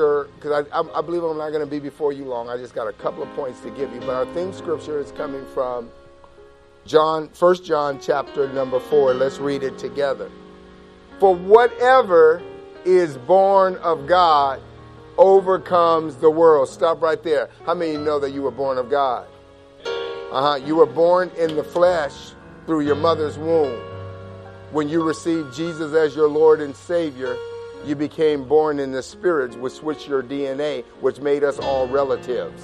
because I, I, believe I'm not going to be before you long. I just got a couple of points to give you. But our theme scripture is coming from John, First John chapter number 4. Let's read it together. For whatever is born of God overcomes the world. Stop right there. How many know that you were born of God? Uh huh. You were born in the flesh through your mother's womb. When you received Jesus as your Lord and Savior, you became born in the spirit, which switched your DNA, which made us all relatives.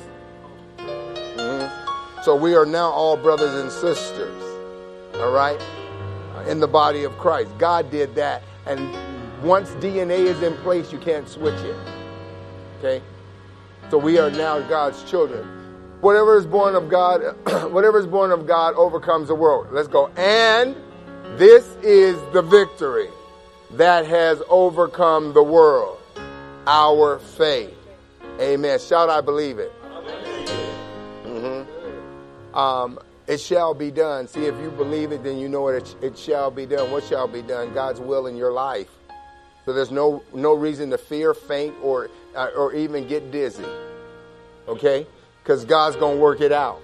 Mm-hmm. So we are now all brothers and sisters, all right, in the body of Christ. God did that. And once DNA is in place, you can't switch it. Okay? So we are now God's children. Whatever is born of God, whatever is born of God overcomes the world. Let's go. And this is the victory that has overcome the world, our faith. Amen. Shout, I believe it. Mm-hmm. Um, it shall be done. See, if you believe it, then you know it, it shall be done. What shall be done? God's will in your life. So there's no no reason to fear, faint, or uh, or even get dizzy. Okay, because God's gonna work it out.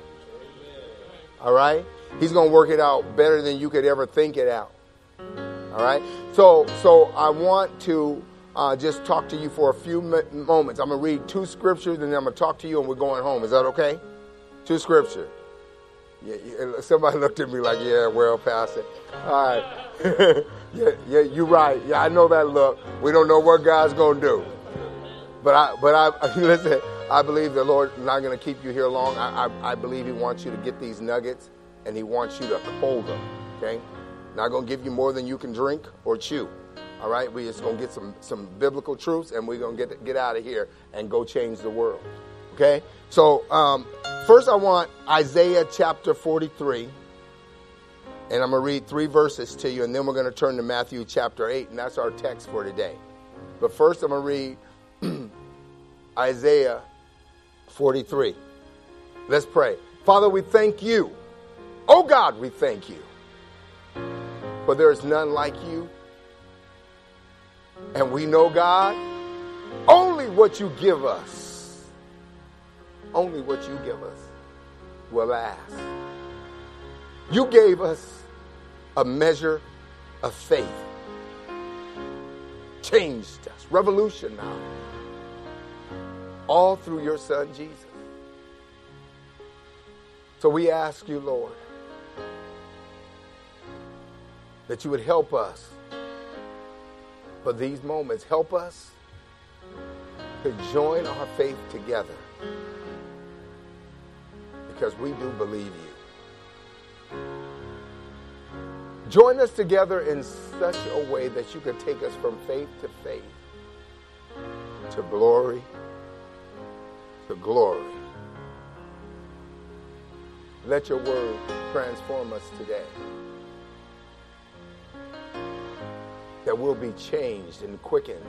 All right, He's gonna work it out better than you could ever think it out. All right. So so I want to uh, just talk to you for a few moments. I'm gonna read two scriptures and then I'm gonna talk to you and we're going home. Is that okay? Two scriptures. Yeah, yeah, somebody looked at me like, yeah, well, Pastor. All right. yeah, yeah, you're right. Yeah, I know that look. We don't know what God's gonna do. But I, but I, listen. I believe the Lord not going to keep you here long. I, I, I believe He wants you to get these nuggets, and He wants you to hold them. Okay. Not going to give you more than you can drink or chew. All right, we're just going to get some, some biblical truths and we're going to get, get out of here and go change the world. Okay? So, um, first I want Isaiah chapter 43. And I'm going to read three verses to you, and then we're going to turn to Matthew chapter 8, and that's our text for today. But first, I'm going to read Isaiah 43. Let's pray. Father, we thank you. Oh God, we thank you for there is none like you. And we know, God, only what you give us, only what you give us will last. You gave us a measure of faith, changed us, revolution now, all through your son Jesus. So we ask you, Lord, that you would help us for these moments. Help us to join our faith together because we do believe you. Join us together in such a way that you can take us from faith to faith, to glory to glory. Let your word transform us today. Will be changed and quickened.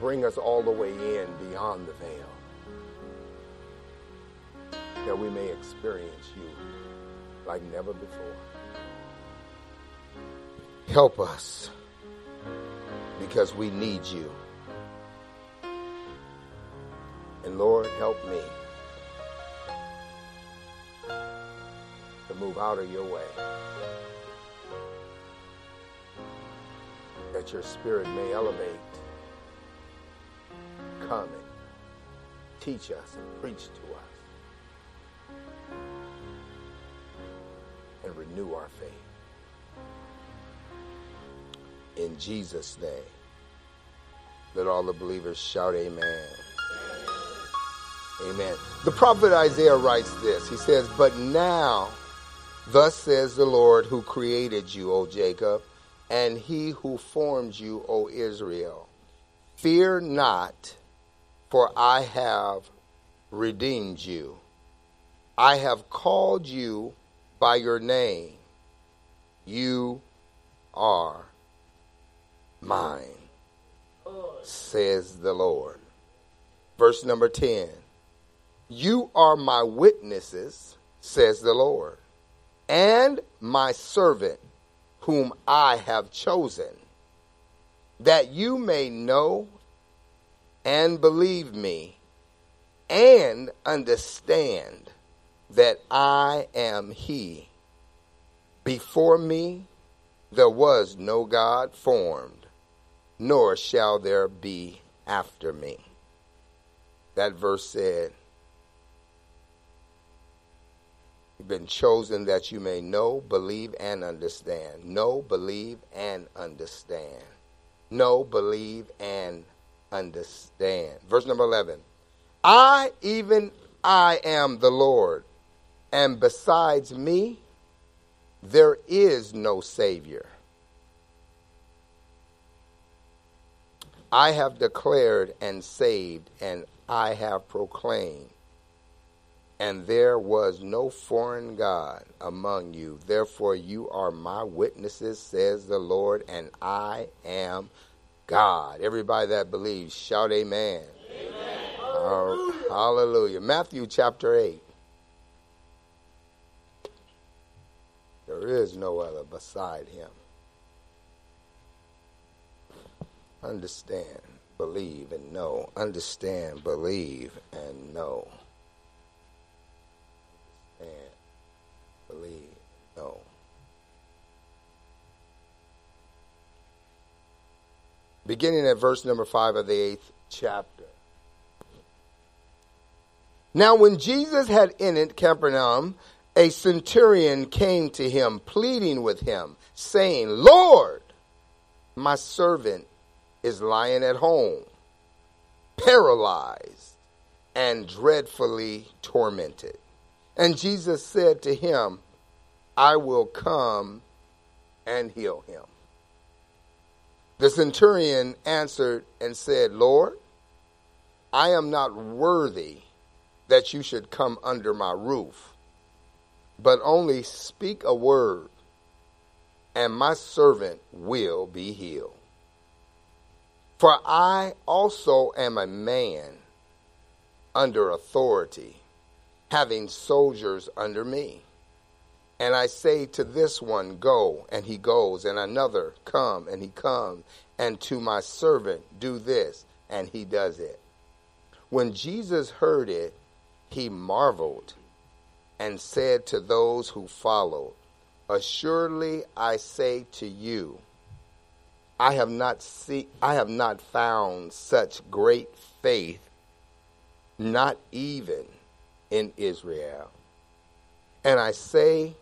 Bring us all the way in beyond the veil that we may experience you like never before. Help us because we need you. And Lord, help me to move out of your way. That your spirit may elevate, come and teach us and preach to us and renew our faith. In Jesus' name, let all the believers shout amen. Amen. The prophet Isaiah writes this. He says, But now, thus says the Lord who created you, O Jacob and he who formed you, O Israel. Fear not, for I have redeemed you. I have called you by your name. You are mine, says the Lord. Verse number 10 You are my witnesses, says the Lord, and my servant whom I have chosen, that you may know and believe me and understand that I am He. Before me there was no God formed, nor shall there be after me. That verse said, been chosen that you may know, believe, and understand. Know, believe, and understand. Know, believe, and understand. Verse number 11 I, even I, am the Lord, and besides me, there is no Savior. I have declared and saved, and I have proclaimed. And there was no foreign God among you. Therefore, you are my witnesses, says the Lord, and I am God. Everybody that believes, shout amen. amen. Hallelujah. Matthew chapter 8. There is no other beside him. Understand, believe, and know. Understand, believe, and know. Understand, believe, know. Beginning at verse number 5 of the 8th chapter. Now, when Jesus had entered Capernaum, a centurion came to him, pleading with him, saying, Lord, my servant is lying at home, paralyzed and dreadfully tormented. And Jesus said to him, I will come and heal him. The centurion answered and said, Lord, I am not worthy that you should come under my roof, but only speak a word, and my servant will be healed. For I also am a man under authority, having soldiers under me. And I say to this one, Go, and he goes, and another, Come, and he comes, and to my servant, Do this, and he does it. When Jesus heard it, he marveled and said to those who followed, Assuredly I say to you, I have not see, I have not found such great faith, not even in Israel. And I say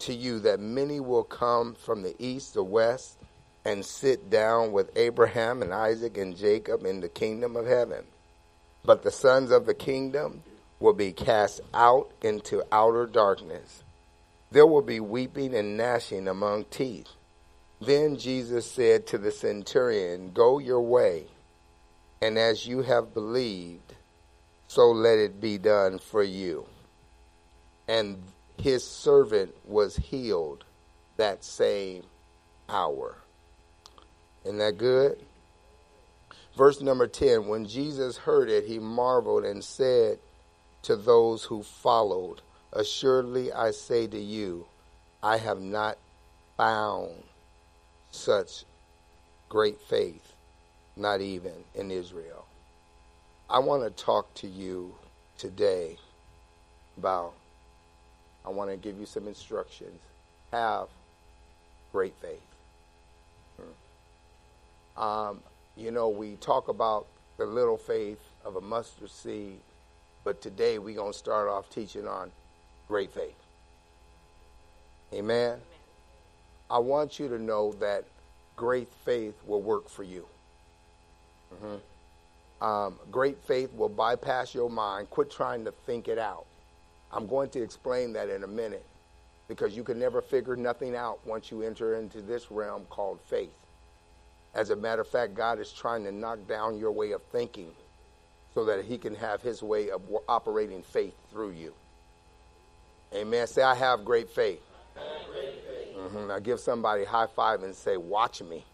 to you that many will come from the east, the west, and sit down with Abraham and Isaac and Jacob in the kingdom of heaven. But the sons of the kingdom will be cast out into outer darkness. There will be weeping and gnashing among teeth. Then Jesus said to the centurion, Go your way, and as you have believed, so let it be done for you. And his servant was healed that same hour. Isn't that good? Verse number 10 When Jesus heard it, he marveled and said to those who followed, Assuredly I say to you, I have not found such great faith, not even in Israel. I want to talk to you today about, I want to give you some instructions. Have great faith. Hmm. Um, you know, we talk about the little faith of a mustard seed, but today we're going to start off teaching on great faith. Amen. Amen. I want you to know that great faith will work for you. Mm-hmm. Um, great faith will bypass your mind. Quit trying to think it out. I'm going to explain that in a minute because you can never figure nothing out once you enter into this realm called faith. As a matter of fact, God is trying to knock down your way of thinking so that He can have His way of operating faith through you. Amen. Say, I have great faith. Have great faith. Mm-hmm. Now give somebody a high five and say, Watch me.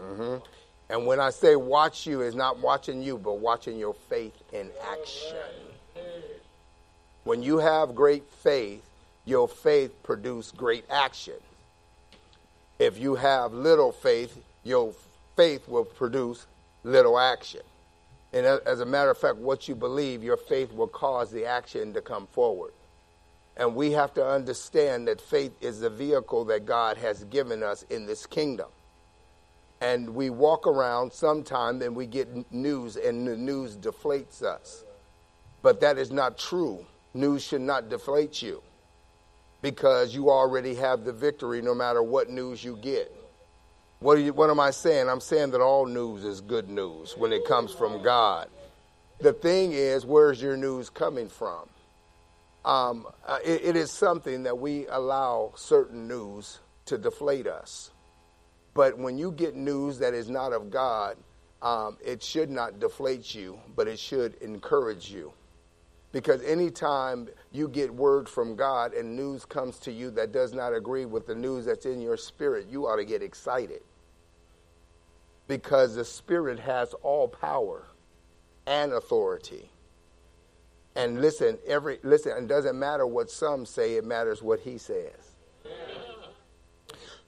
Mm-hmm. And when I say watch you, it's not watching you, but watching your faith in action. When you have great faith, your faith produce great action. If you have little faith, your faith will produce little action. And as a matter of fact, what you believe, your faith will cause the action to come forward. And we have to understand that faith is the vehicle that God has given us in this kingdom. And we walk around sometime and we get news, and the news deflates us. But that is not true. News should not deflate you because you already have the victory no matter what news you get. What, you, what am I saying? I'm saying that all news is good news when it comes from God. The thing is, where's your news coming from? Um, uh, it, it is something that we allow certain news to deflate us. But when you get news that is not of God, um, it should not deflate you, but it should encourage you. Because anytime you get word from God and news comes to you that does not agree with the news that's in your spirit, you ought to get excited. Because the Spirit has all power and authority. And listen, every listen, it doesn't matter what some say, it matters what he says.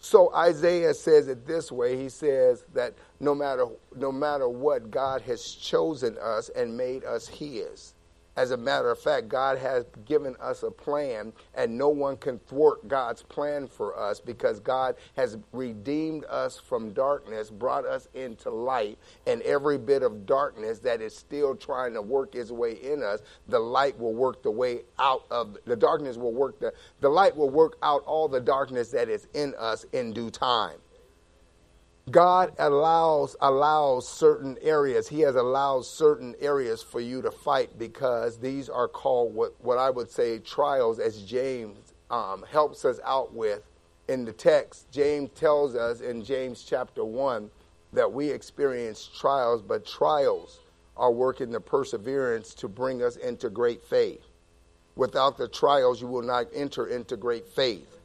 So Isaiah says it this way. He says that no matter no matter what God has chosen us and made us his. As a matter of fact, God has given us a plan, and no one can thwart God's plan for us because God has redeemed us from darkness, brought us into light, and every bit of darkness that is still trying to work its way in us, the light will work the way out of the darkness will work the the light will work out all the darkness that is in us in due time. God allows allows certain areas. He has allowed certain areas for you to fight because these are called what, what I would say trials, as James um, helps us out with in the text. James tells us in James chapter one that we experience trials, but trials are working the perseverance to bring us into great faith. Without the trials, you will not enter into great faith.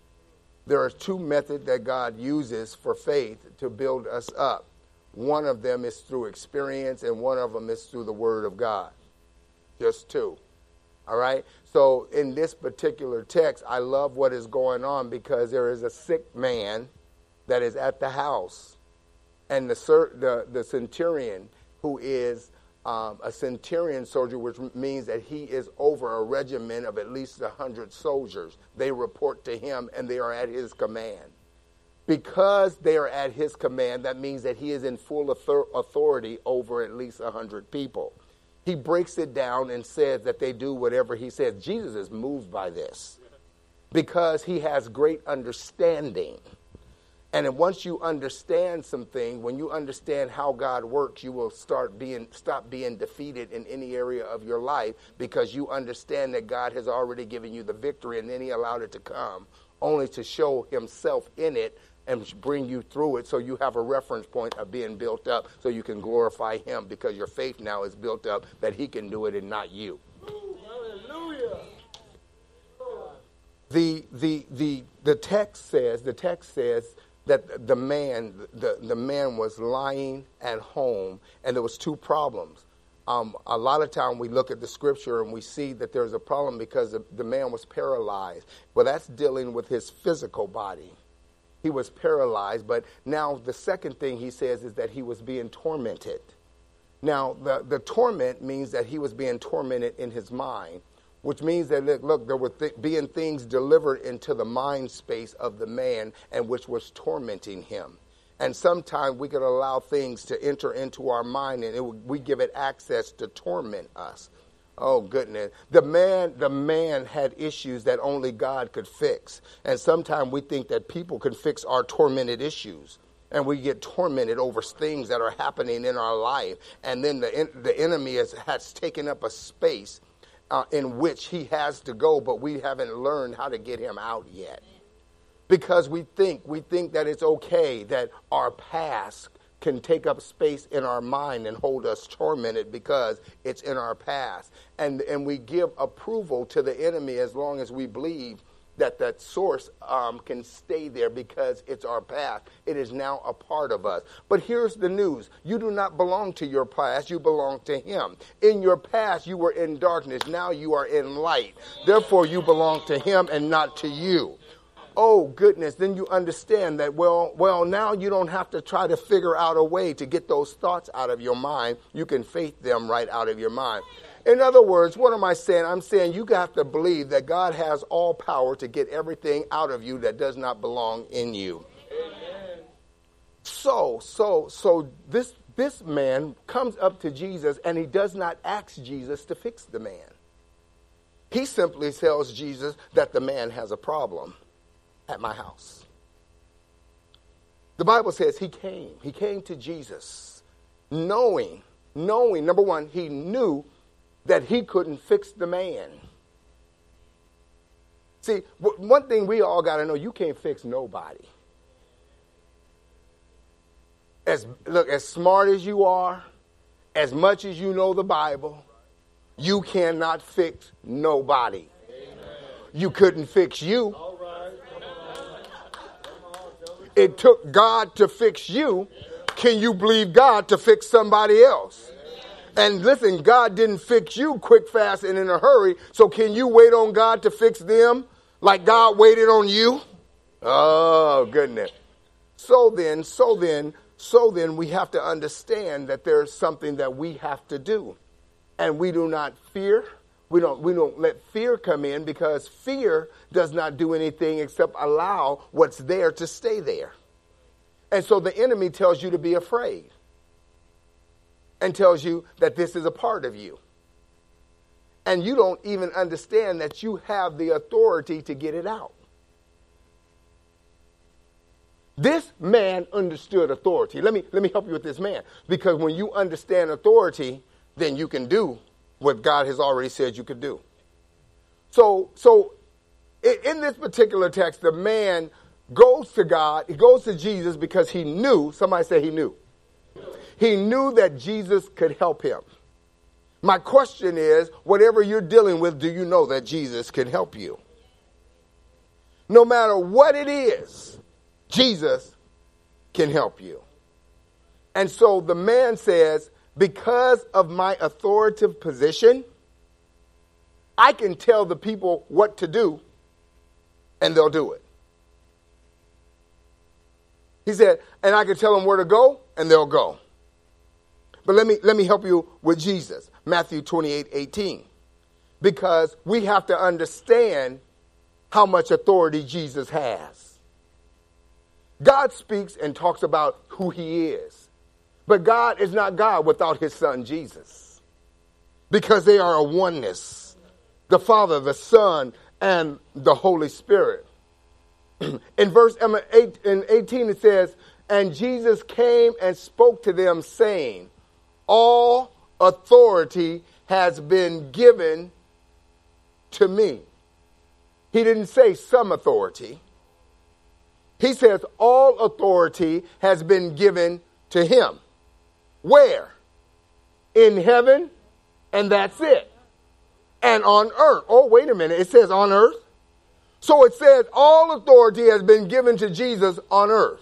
There are two methods that God uses for faith to build us up. One of them is through experience, and one of them is through the Word of God. Just two. All right? So, in this particular text, I love what is going on because there is a sick man that is at the house, and the, the, the centurion who is um, a centurion soldier, which means that he is over a regiment of at least 100 soldiers. They report to him and they are at his command. Because they are at his command, that means that he is in full authority over at least 100 people. He breaks it down and says that they do whatever he says. Jesus is moved by this because he has great understanding and once you understand something, when you understand how God works, you will start being stop being defeated in any area of your life because you understand that God has already given you the victory and then he allowed it to come only to show himself in it and bring you through it so you have a reference point of being built up so you can glorify him because your faith now is built up that he can do it and not you. Hallelujah. The, the, the, the text says, the text says that the man, the, the man was lying at home, and there was two problems. Um, a lot of time we look at the scripture and we see that there's a problem because the, the man was paralyzed. Well, that's dealing with his physical body. He was paralyzed, but now the second thing he says is that he was being tormented. Now, the, the torment means that he was being tormented in his mind which means that look, look there were th- being things delivered into the mind space of the man and which was tormenting him. And sometimes we could allow things to enter into our mind and it, we give it access to torment us. Oh goodness. The man the man had issues that only god could fix. And sometimes we think that people can fix our tormented issues. And we get tormented over things that are happening in our life. And then the, the enemy has, has taken up a space uh, in which he has to go, but we haven't learned how to get him out yet. Because we think, we think that it's okay that our past can take up space in our mind and hold us tormented because it's in our past. And, and we give approval to the enemy as long as we believe that that source um, can stay there because it's our past. It is now a part of us. But here's the news you do not belong to your past, you belong to Him. In your past, you were in darkness. Now you are in light. Therefore, you belong to Him and not to you oh goodness, then you understand that, well, well, now you don't have to try to figure out a way to get those thoughts out of your mind. You can faith them right out of your mind. In other words, what am I saying? I'm saying you have to believe that God has all power to get everything out of you that does not belong in you. Amen. So, so, so this this man comes up to Jesus and he does not ask Jesus to fix the man. He simply tells Jesus that the man has a problem at my house. The Bible says he came. He came to Jesus knowing, knowing, number one, he knew that he couldn't fix the man. See, one thing we all got to know you can't fix nobody. As, look, as smart as you are, as much as you know the Bible, you cannot fix nobody. Amen. You couldn't fix you. It took God to fix you. Can you believe God to fix somebody else? And listen, God didn't fix you quick, fast, and in a hurry. So can you wait on God to fix them like God waited on you? Oh, goodness. So then, so then, so then we have to understand that there's something that we have to do. And we do not fear. We don't, we don't let fear come in because fear does not do anything except allow what's there to stay there. And so the enemy tells you to be afraid and tells you that this is a part of you. And you don't even understand that you have the authority to get it out. This man understood authority. Let me, let me help you with this man. Because when you understand authority, then you can do what God has already said you could do. So, so in this particular text, the man goes to God, he goes to Jesus because he knew, somebody say he knew. He knew that Jesus could help him. My question is whatever you're dealing with, do you know that Jesus can help you? No matter what it is, Jesus can help you. And so the man says, because of my authoritative position, I can tell the people what to do and they'll do it. He said, and I can tell them where to go and they'll go. But let me, let me help you with Jesus. Matthew 28 18. Because we have to understand how much authority Jesus has. God speaks and talks about who he is. But God is not God without his son Jesus. Because they are a oneness the Father, the Son, and the Holy Spirit. in verse um, 8, in 18, it says, And Jesus came and spoke to them, saying, all authority has been given to me. He didn't say some authority. He says all authority has been given to him. Where? In heaven, and that's it. And on earth. Oh, wait a minute. It says on earth. So it says all authority has been given to Jesus on earth,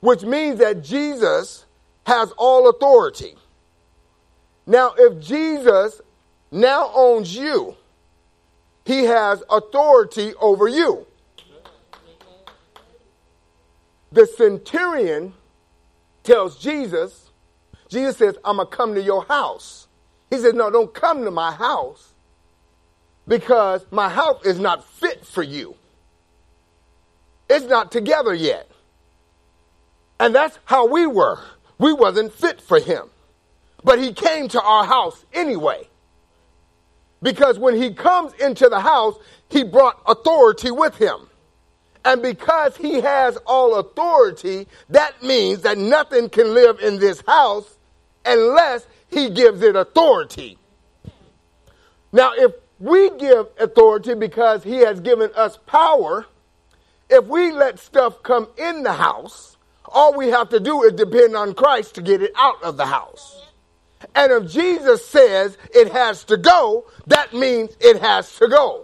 which means that Jesus has all authority. Now, if Jesus now owns you, he has authority over you. The centurion tells Jesus, Jesus says, I'm going to come to your house. He says, No, don't come to my house because my house is not fit for you. It's not together yet. And that's how we were. We wasn't fit for him. But he came to our house anyway. Because when he comes into the house, he brought authority with him. And because he has all authority, that means that nothing can live in this house unless he gives it authority. Now, if we give authority because he has given us power, if we let stuff come in the house, all we have to do is depend on Christ to get it out of the house. And if Jesus says it has to go, that means it has to go.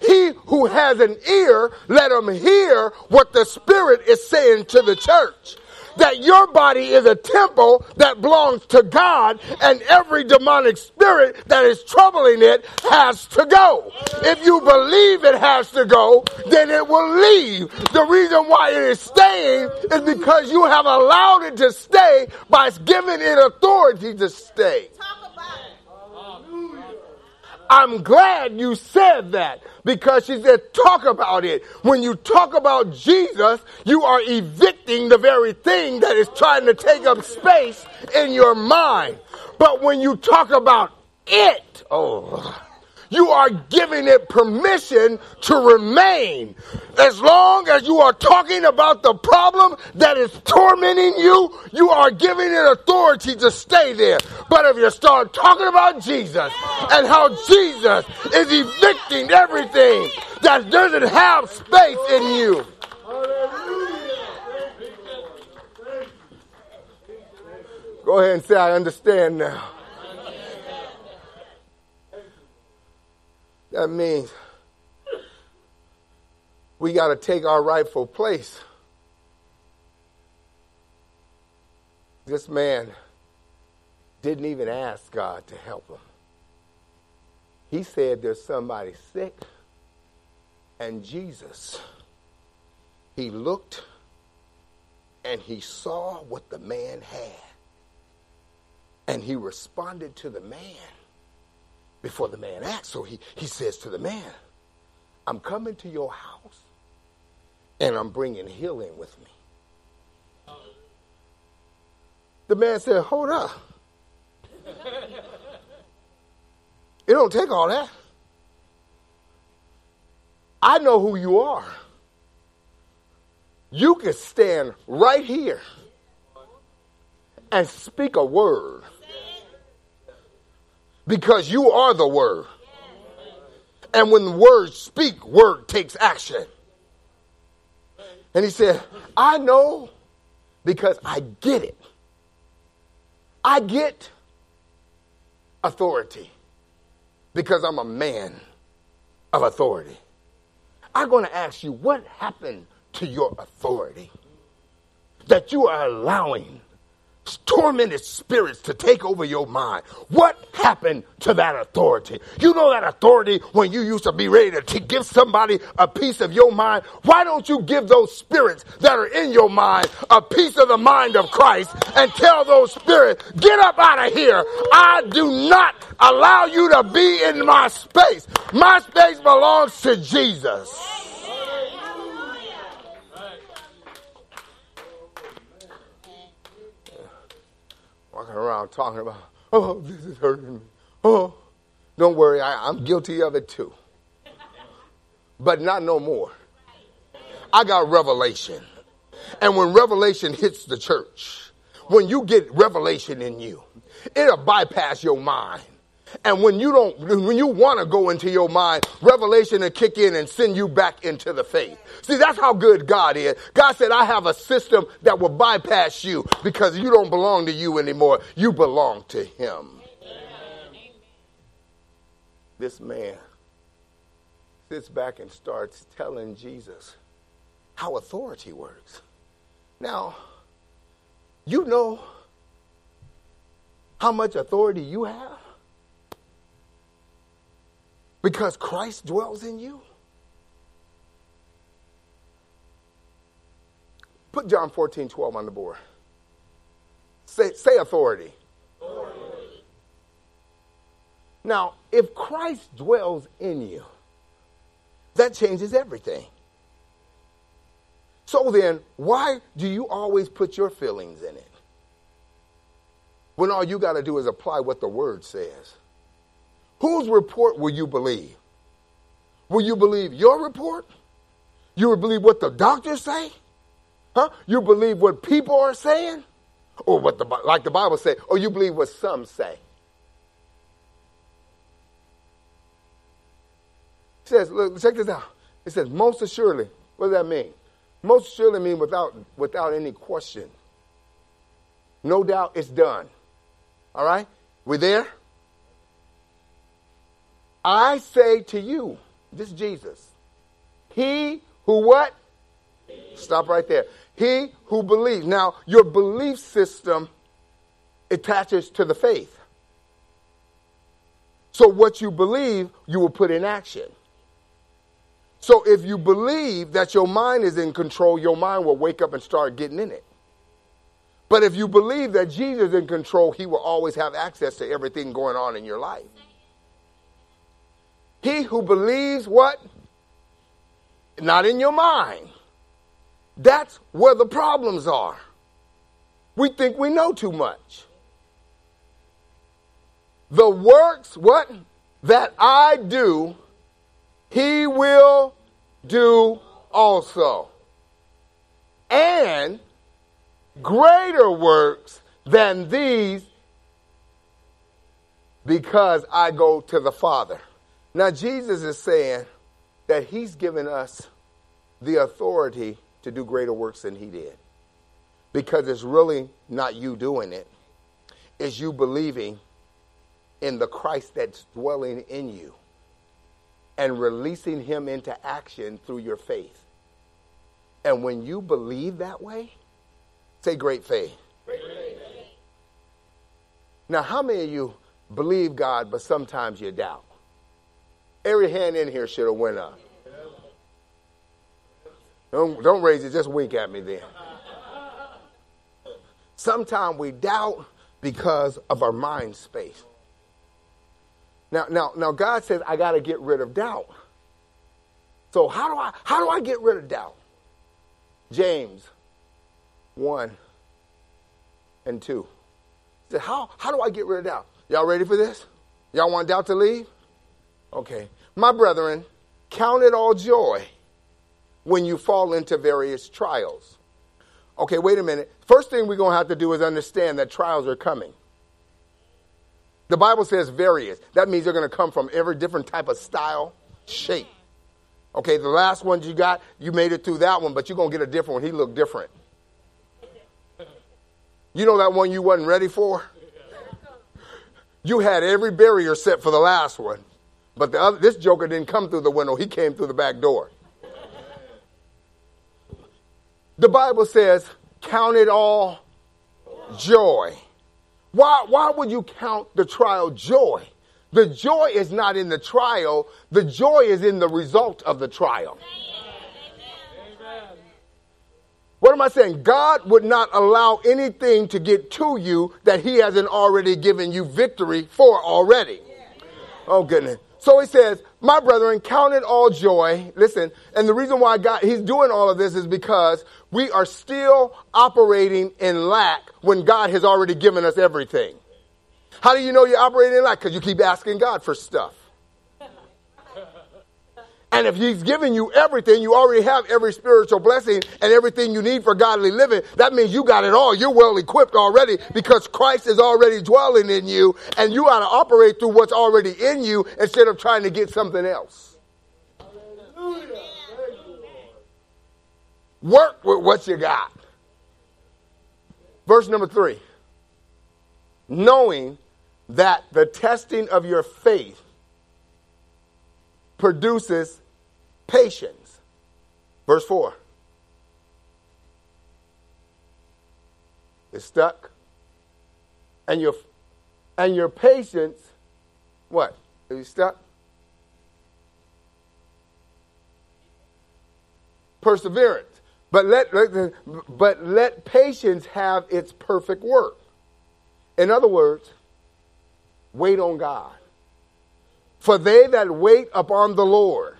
He who has an ear, let him hear what the Spirit is saying to the church that your body is a temple that belongs to God, and every demonic spirit that is troubling it has to go. If you believe it has to go, then it will leave. The reason why it is staying is because you have allowed it to stay by giving it authority to stay. I'm glad you said that because she said, talk about it. When you talk about Jesus, you are evicting the very thing that is trying to take up space in your mind. But when you talk about it, oh, you are giving it permission to remain. As long as you are talking about the problem that is tormenting you, you are giving it authority to stay there. But if you start talking about Jesus and how Jesus is evicting everything that doesn't have space in you, Go ahead and say, I understand now. That means we got to take our rightful place. This man didn't even ask God to help him. He said there's somebody sick, and Jesus, he looked and he saw what the man had, and he responded to the man before the man acts. So he, he says to the man, I'm coming to your house and I'm bringing healing with me. The man said, Hold up. It don't take all that. I know who you are. You can stand right here and speak a word because you are the word. And when words speak, word takes action. And he said, I know because I get it. I get authority because I'm a man of authority. I'm going to ask you, what happened to your authority that you are allowing tormented spirits to take over your mind. What happened to that authority? You know that authority when you used to be ready to, give somebody a piece of your mind? Why don't you give those spirits that are in your mind a piece of the mind of Christ and tell those spirits, get up out of here. I do not allow you to be in my space. My space belongs to Jesus. Walking around talking about, oh, this is hurting me. Oh, don't worry, I, I'm guilty of it too. But not no more. I got revelation. And when revelation hits the church, when you get revelation in you, it'll bypass your mind. And when you don't, when you want to go into your mind, revelation will kick in and send you back into the faith. See, that's how good God is. God said, I have a system that will bypass you because you don't belong to you anymore. You belong to Him. This man sits back and starts telling Jesus how authority works. Now, you know how much authority you have? Because Christ dwells in you. Put John 14, 12 on the board. Say, say authority. authority. Now, if Christ dwells in you, that changes everything. So then, why do you always put your feelings in it? When all you got to do is apply what the word says. Whose report will you believe? Will you believe your report? You will believe what the doctors say? Huh? You believe what people are saying? Or what the like the Bible say, or you believe what some say? It says, look, check this out. It says, most assuredly. What does that mean? Most assuredly mean without without any question. No doubt it's done. All right? We there? I say to you, This Jesus. He who what? Stop right there. He who believes. Now, your belief system attaches to the faith. So, what you believe, you will put in action. So, if you believe that your mind is in control, your mind will wake up and start getting in it. But if you believe that Jesus is in control, he will always have access to everything going on in your life. He who believes what? Not in your mind. That's where the problems are. We think we know too much. The works, what? That I do, he will do also. And greater works than these because I go to the Father. Now, Jesus is saying that he's given us the authority to do greater works than he did. Because it's really not you doing it, it's you believing in the Christ that's dwelling in you and releasing him into action through your faith. And when you believe that way, say great faith. Great faith. Now, how many of you believe God, but sometimes you doubt? Every hand in here should have went up. Don't, don't raise it, just wink at me then. Sometimes we doubt because of our mind space. Now, now, now God says, I got to get rid of doubt. So how do I how do I get rid of doubt? James 1 and 2. He said, how, how do I get rid of doubt? Y'all ready for this? Y'all want doubt to leave? Okay. My brethren, count it all joy when you fall into various trials. Okay, wait a minute. First thing we're going to have to do is understand that trials are coming. The Bible says various. That means they're going to come from every different type of style, shape. Okay, the last ones you got, you made it through that one, but you're going to get a different one. He looked different. You know that one you wasn't ready for? You had every barrier set for the last one, but the other, this joker didn't come through the window. He came through the back door. The Bible says, count it all joy why, why would you count the trial joy? The joy is not in the trial, the joy is in the result of the trial. What am I saying? God would not allow anything to get to you that He hasn't already given you victory for already. Oh, goodness. So he says, My brethren, count it all joy. Listen, and the reason why God, he's doing all of this is because we are still operating in lack when God has already given us everything. How do you know you're operating in lack? Because you keep asking God for stuff. And if he's given you everything, you already have every spiritual blessing and everything you need for godly living. That means you got it all. You're well equipped already because Christ is already dwelling in you and you ought to operate through what's already in you instead of trying to get something else. Work with what you got. Verse number three. Knowing that the testing of your faith produces patience. Verse 4. It's stuck. And your and your patience, what? Are you stuck? Perseverance. But let, let, but let patience have its perfect work. In other words, wait on God. For they that wait upon the Lord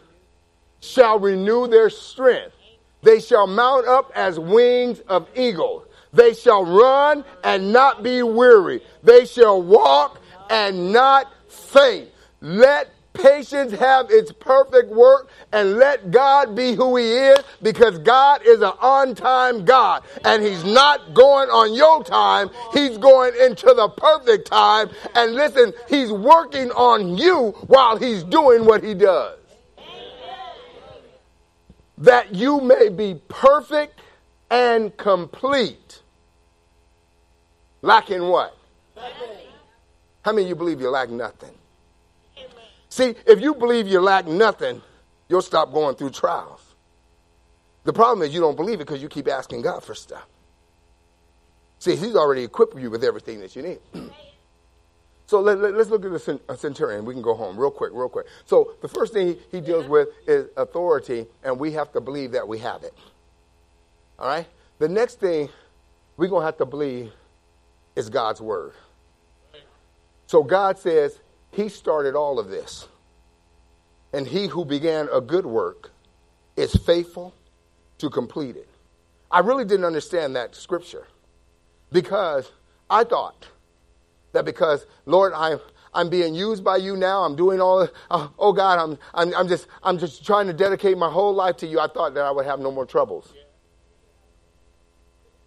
shall renew their strength. They shall mount up as wings of eagles. They shall run and not be weary. They shall walk and not faint. Let patience have its perfect work and let God be who he is because God is an on time God and he's not going on your time. He's going into the perfect time. And listen, he's working on you while he's doing what he does. That you may be perfect and complete. Lacking what? How many of you believe you lack nothing? See, if you believe you lack nothing, You'll stop going through trials. The problem is you don't believe it because you keep asking God for stuff. See, He's already equipped you with everything that you need. so let, us let, look at the centurion. We can go home real quick, real quick. So the first thing he, he deals with is authority, and we have to believe that we have it. All right? The next thing we're going to have to believe is God's word. So God says He started all of this. And He who began a good work is faithful to complete it. I really didn't understand that scripture because I thought that because, Lord, I'm, I'm being used by you now. I'm doing all. Uh, oh God, I'm, I'm, I'm just I'm just trying to dedicate my whole life to you. I thought that I would have no more troubles.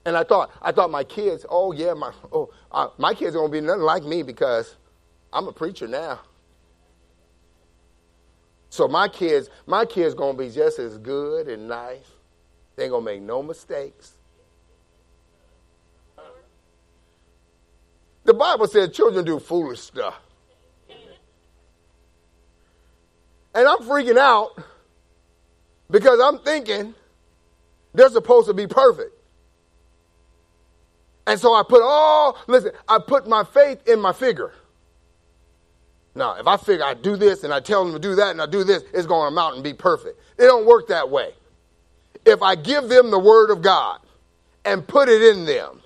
And I thought I thought my kids. Oh yeah, my oh uh, my kids are gonna be nothing like me because I'm a preacher now. So my kids my kids gonna be just as good and nice. They ain't gonna make no mistakes. The Bible said children do foolish stuff. And I'm freaking out because I'm thinking they're supposed to be perfect. And so I put all, listen, I put my faith in my figure. Now, if I figure I do this and I tell them to do that and I do this, it's going to amount and be perfect. It don't work that way. If I give them the word of God and put it in them,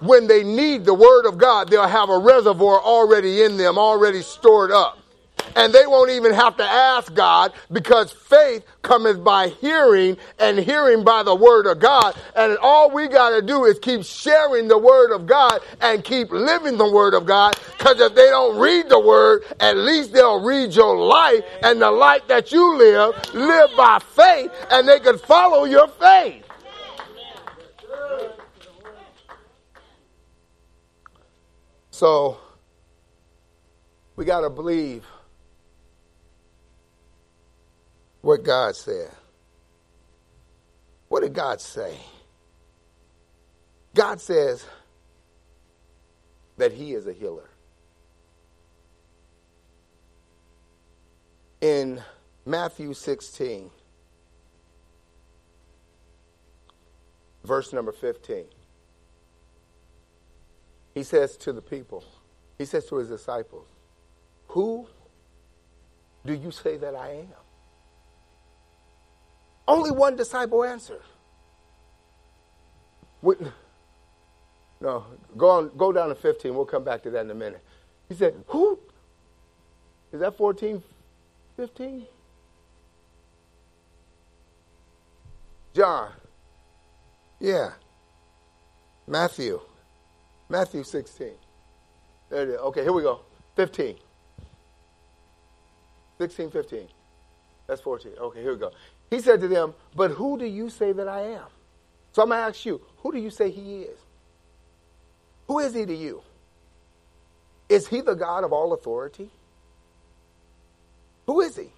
when they need the word of God, they'll have a reservoir already in them, already stored up. And they won't even have to ask God because faith cometh by hearing and hearing by the word of God. And all we got to do is keep sharing the word of God and keep living the word of God. Because if they don't read the word, at least they'll read your life and the life that you live, live by faith, and they can follow your faith. So, we got to believe what God said. What did God say? God says that He is a healer. In Matthew 16, verse number 15. He says to the people, he says to his disciples, Who do you say that I am? Only one disciple answered. no, go on, go down to 15. We'll come back to that in a minute. He said, Who? Is that 14, 15? John. Yeah. Matthew. Matthew 16. There it is. Okay, here we go. 15. 16, 15. That's 14. Okay, here we go. He said to them, But who do you say that I am? So I'm going to ask you, who do you say he is? Who is he to you? Is he the God of all authority? Who is he?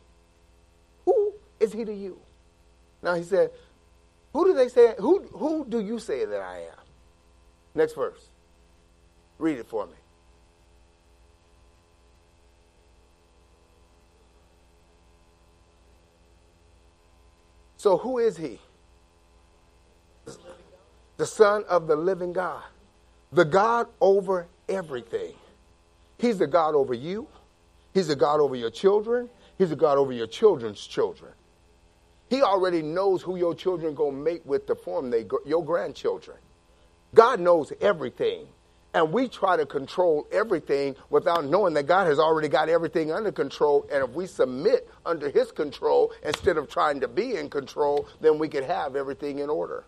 Who is he to you? Now he said, Who do they say who who do you say that I am? Next verse. Read it for me. So, who is he? The Son of the living God, the God over everything. He's the God over you, He's the God over your children, He's the God over your children's children. He already knows who your children going to make with to form they, your grandchildren. God knows everything. And we try to control everything without knowing that God has already got everything under control. And if we submit under His control instead of trying to be in control, then we could have everything in order.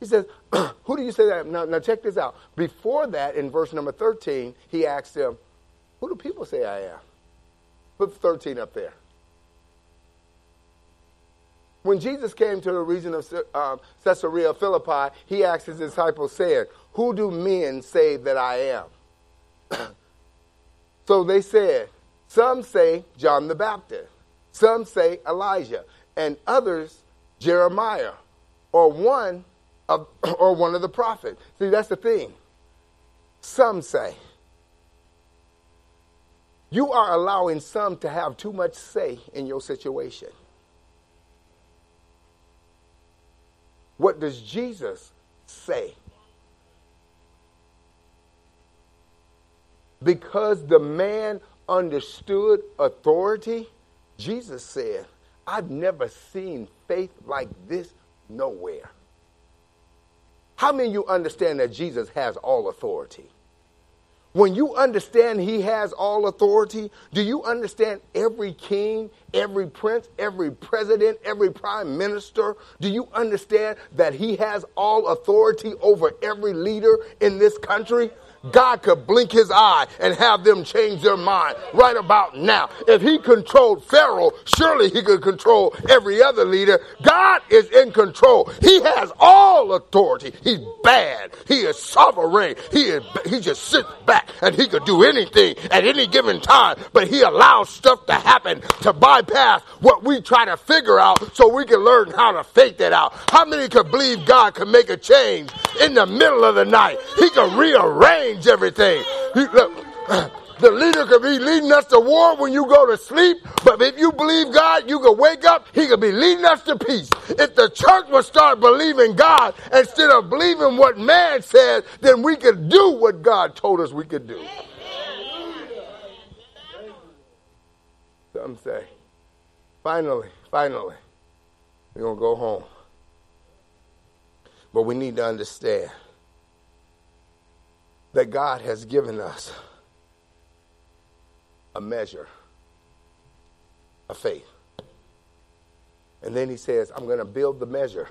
He says, Who do you say that? Now, now, check this out. Before that, in verse number 13, he asked them, Who do people say I am? Put 13 up there. When Jesus came to the region of uh, Caesarea Philippi, he asked his disciples, saying, Who do men say that I am? so they said, Some say John the Baptist, some say Elijah, and others Jeremiah, or one of, or one of the prophets. See, that's the thing. Some say. You are allowing some to have too much say in your situation. What does Jesus say? Because the man understood authority, Jesus said, I've never seen faith like this nowhere. How many of you understand that Jesus has all authority? When you understand he has all authority, do you understand every king, every prince, every president, every prime minister? Do you understand that he has all authority over every leader in this country? God could blink his eye and have them change their mind right about now. If he controlled Pharaoh, surely he could control every other leader. God is in control. He has all authority. He's bad. He is sovereign. He is, he just sits back and he could do anything at any given time, but he allows stuff to happen to bypass what we try to figure out so we can learn how to fake that out. How many could believe God could make a change in the middle of the night? He could rearrange change everything. He, look, the leader could be leading us to war when you go to sleep, but if you believe God, you could wake up, he could be leading us to peace. If the church would start believing God instead of believing what man said, then we could do what God told us we could do. Some say, finally, finally, we're going to go home. But we need to understand that God has given us a measure of faith. And then he says, I'm going to build the measure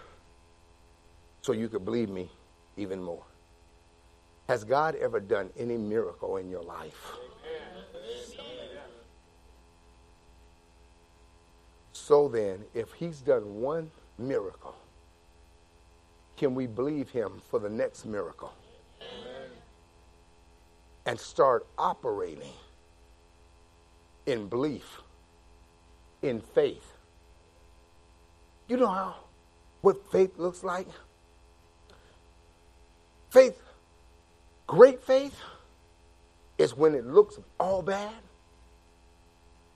so you could believe me even more. Has God ever done any miracle in your life? So then, if he's done one miracle, can we believe him for the next miracle? And start operating in belief, in faith. You know how what faith looks like? Faith, great faith, is when it looks all bad,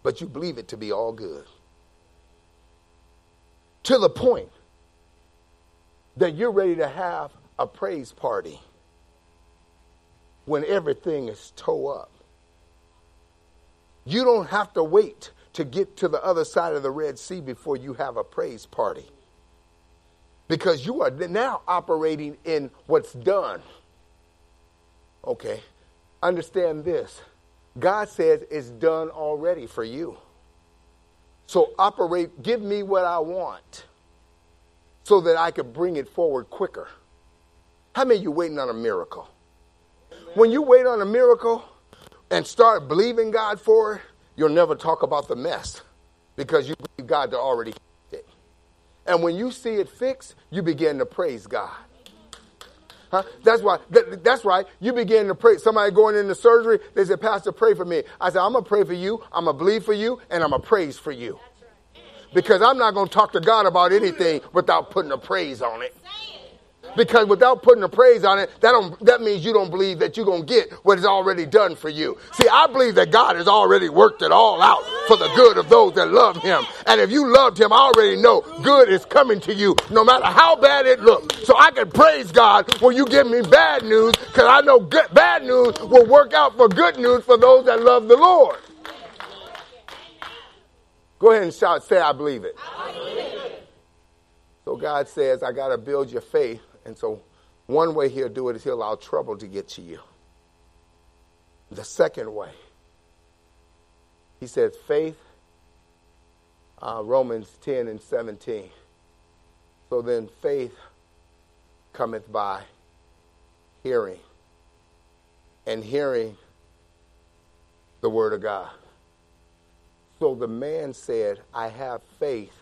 but you believe it to be all good. To the point that you're ready to have a praise party when everything is toe up. You don't have to wait to get to the other side of the Red Sea before you have a praise party. Because you are now operating in what's done. Okay, understand this. God says it's done already for you. So operate, give me what I want so that I could bring it forward quicker. How many you waiting on a miracle? When you wait on a miracle and start believing God for it, you'll never talk about the mess because you believe God to already fix it. And when you see it fixed, you begin to praise God. Huh? That's why. That, that's right. You begin to pray. Somebody going into surgery, they said, "Pastor, pray for me." I said, "I'm gonna pray for you. I'm gonna believe for you, and I'm gonna praise for you." Because I'm not gonna talk to God about anything without putting a praise on it. Because without putting a praise on it, that, don't, that means you don't believe that you're going to get what is already done for you. See, I believe that God has already worked it all out for the good of those that love Him. And if you loved Him, I already know good is coming to you, no matter how bad it looks. So I can praise God when you give me bad news, because I know good, bad news will work out for good news for those that love the Lord. Go ahead and shout, say, I believe it. I believe it. So God says, I got to build your faith and so, one way he'll do it is he'll allow trouble to get to you. The second way, he says, faith, uh, Romans 10 and 17. So then, faith cometh by hearing, and hearing the word of God. So the man said, I have faith.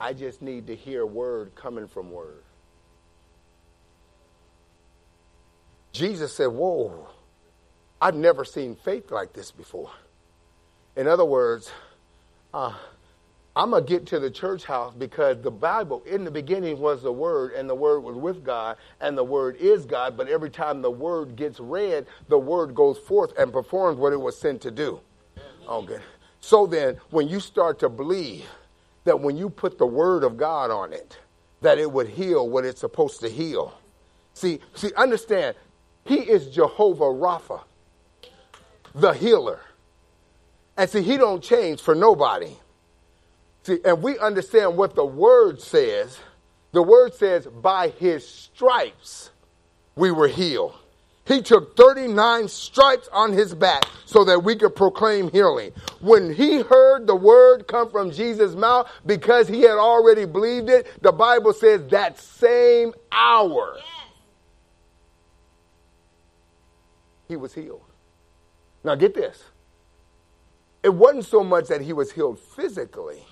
I just need to hear word coming from word. Jesus said, Whoa, I've never seen faith like this before. In other words, uh, I'm going to get to the church house because the Bible, in the beginning, was the Word, and the Word was with God, and the Word is God. But every time the Word gets read, the Word goes forth and performs what it was sent to do. Okay. So then, when you start to believe that when you put the Word of God on it, that it would heal what it's supposed to heal. See, see, understand, He is Jehovah Rapha, the healer. And see, He don't change for nobody. See, and we understand what the word says. The word says, by his stripes we were healed. He took 39 stripes on his back so that we could proclaim healing. When he heard the word come from Jesus' mouth, because he had already believed it, the Bible says that same hour, yes. He was healed. Now get this. It wasn't so much that he was healed physically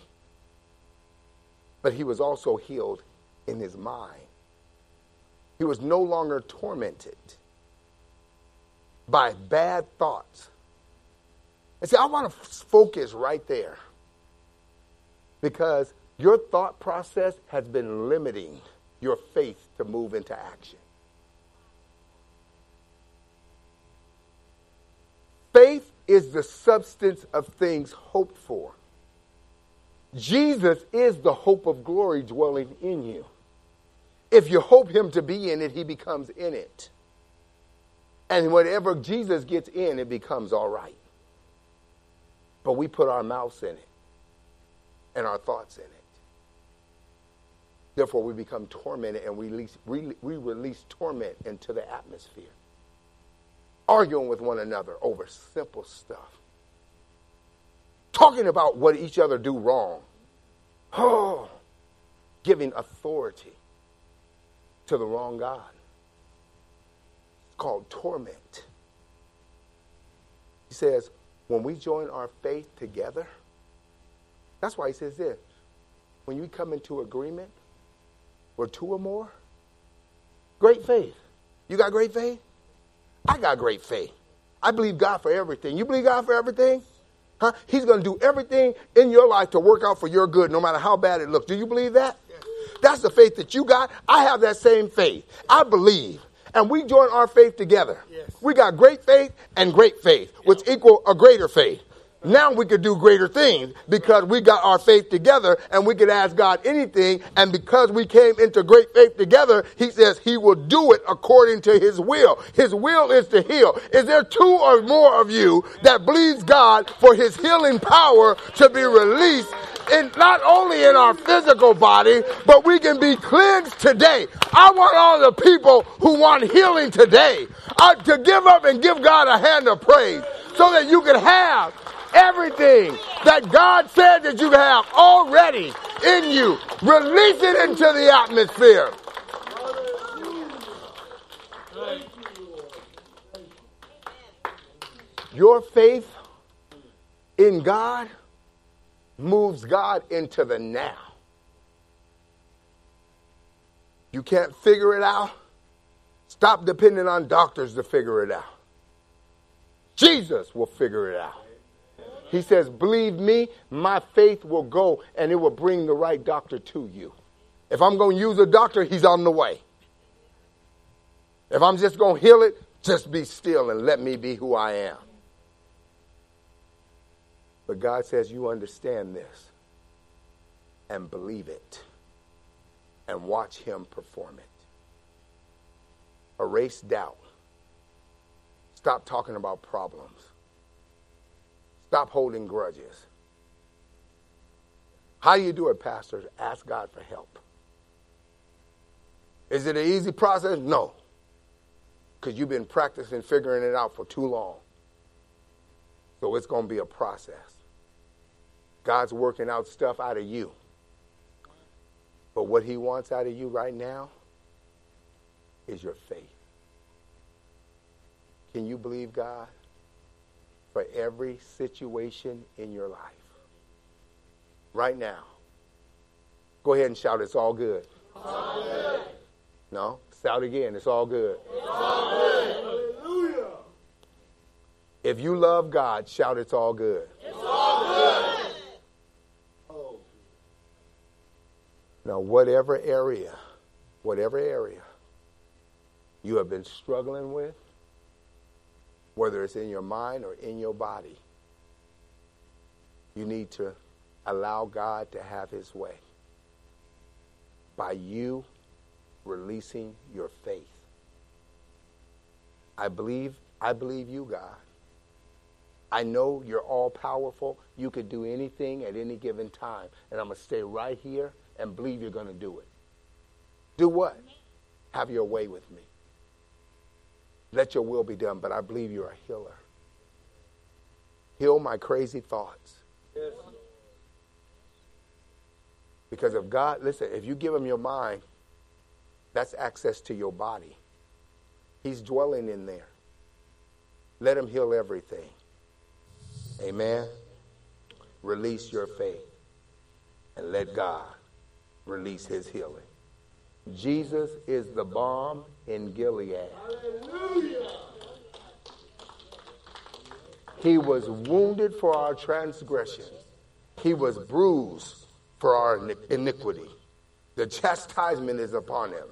but he was also healed in his mind. He was no longer tormented by bad thoughts. And see, I want to focus right there because your thought process has been limiting your faith to move into action. Faith is the substance of things hoped for Jesus is the hope of glory dwelling in you. If you hope him to be in it, he becomes in it. And whatever Jesus gets in, it becomes all right. But we put our mouths in it and our thoughts in it. Therefore, we become tormented and we release, we, release torment into the atmosphere. Arguing with one another over simple stuff talking about what each other do wrong. Oh, giving authority to the wrong God. It's called torment. He says, when we join our faith together, that's why he says this when you come into agreement or two or more, great faith. You got great faith? I got great faith. I believe God for everything. You believe God for everything? Huh? He's going to do everything in your life to work out for your good, no matter how bad it looks. Do you believe that? Yes. That's the faith that you got. I have that same faith. I believe. And we join our faith together. Yes. We got great faith and great faith, which equal a greater faith. Now we could do greater things because we got our faith together and we could ask God anything. And because we came into great faith together, He says He will do it according to His will. His will is to heal. Is there two or more of you that believes God for His healing power to be released in not only in our physical body, but we can be cleansed today. I want all the people who want healing today uh, to give up and give God a hand of praise so that you can have everything that God said that you have already in you. Release it into the atmosphere. Your faith in God moves God into the now. You can't figure it out. Stop depending on doctors to figure it out. Jesus will figure it out. He says, Believe me, my faith will go and it will bring the right doctor to you. If I'm going to use a doctor, he's on the way. If I'm just going to heal it, just be still and let me be who I am. But God says, You understand this and believe it and watch Him perform it. Erase doubt. Stop talking about problems. Stop holding grudges. How do you do it, pastors? Ask God for help. Is it an easy process? No. Because you've been practicing figuring it out for too long. So it's going to be a process. God's working out stuff out of you. But what he wants out of you right now is your faith. Can you believe God? For every situation in your life. Right now. Go ahead and shout, It's all good. It's all good. No? Shout again, It's all good. It's all good. Hallelujah. If you love God, shout, It's all good. It's all good. Oh. Now, whatever area, whatever area you have been struggling with, whether it's in your mind or in your body, you need to allow God to have his way by you releasing your faith. I believe I believe you, God. I know you're all powerful. You could do anything at any given time. And I'm going to stay right here and believe you're going to do it. Do what? Have your way with me. Let your will be done, but I believe you're a healer. Heal my crazy thoughts. Yes. Because if God, listen, if you give him your mind, that's access to your body. He's dwelling in there. Let him heal everything. Amen. Release your faith and let God release his healing. Jesus is the balm in Gilead. Hallelujah. He was wounded for our transgression. He was bruised for our iniquity. The chastisement is upon him.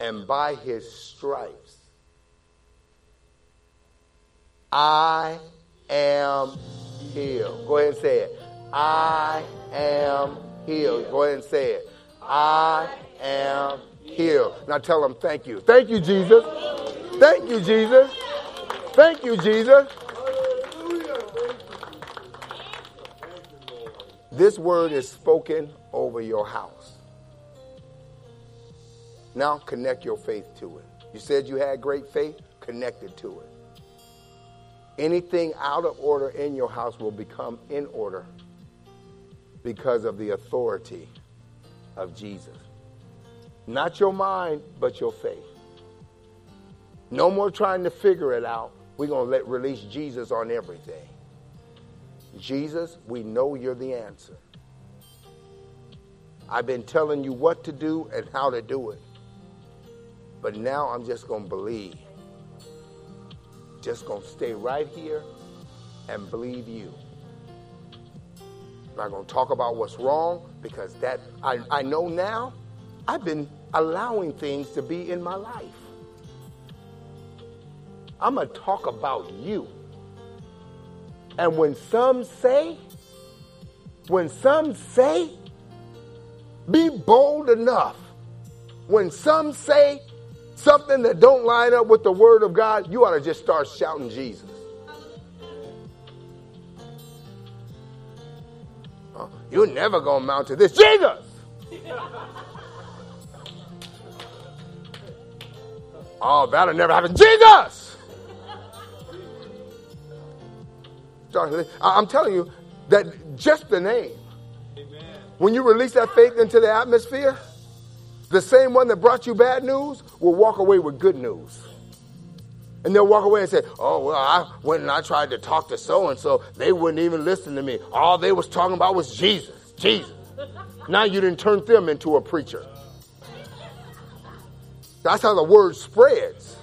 And by his stripes, I am healed. Go ahead and say it. I am healed. Go ahead and say it. I am healed. Now tell them thank you. Thank you, Jesus. Thank you, Jesus. Thank you, Jesus. This word is spoken over your house. Now connect your faith to it. You said you had great faith, connect it to it. Anything out of order in your house will become in order because of the authority of Jesus. Not your mind, but your faith. No more trying to figure it out. We're going to let release Jesus on everything. Jesus, we know you're the answer. I've been telling you what to do and how to do it. But now I'm just going to believe. Just going to stay right here and believe you. I'm not going to talk about what's wrong because that I, I know now I've been allowing things to be in my life. I'm going to talk about you. And when some say, when some say, be bold enough. When some say something that don't line up with the word of God, you ought to just start shouting Jesus. Oh, you're never going to mount to this. Jesus! oh, that'll never happen. Jesus! I'm telling you that just the name. Amen. When you release that faith into the atmosphere, the same one that brought you bad news will walk away with good news. And they'll walk away and say, Oh, well, I went and I tried to talk to so and so. They wouldn't even listen to me. All they was talking about was Jesus. Jesus. Now you didn't turn them into a preacher. That's how the word spreads.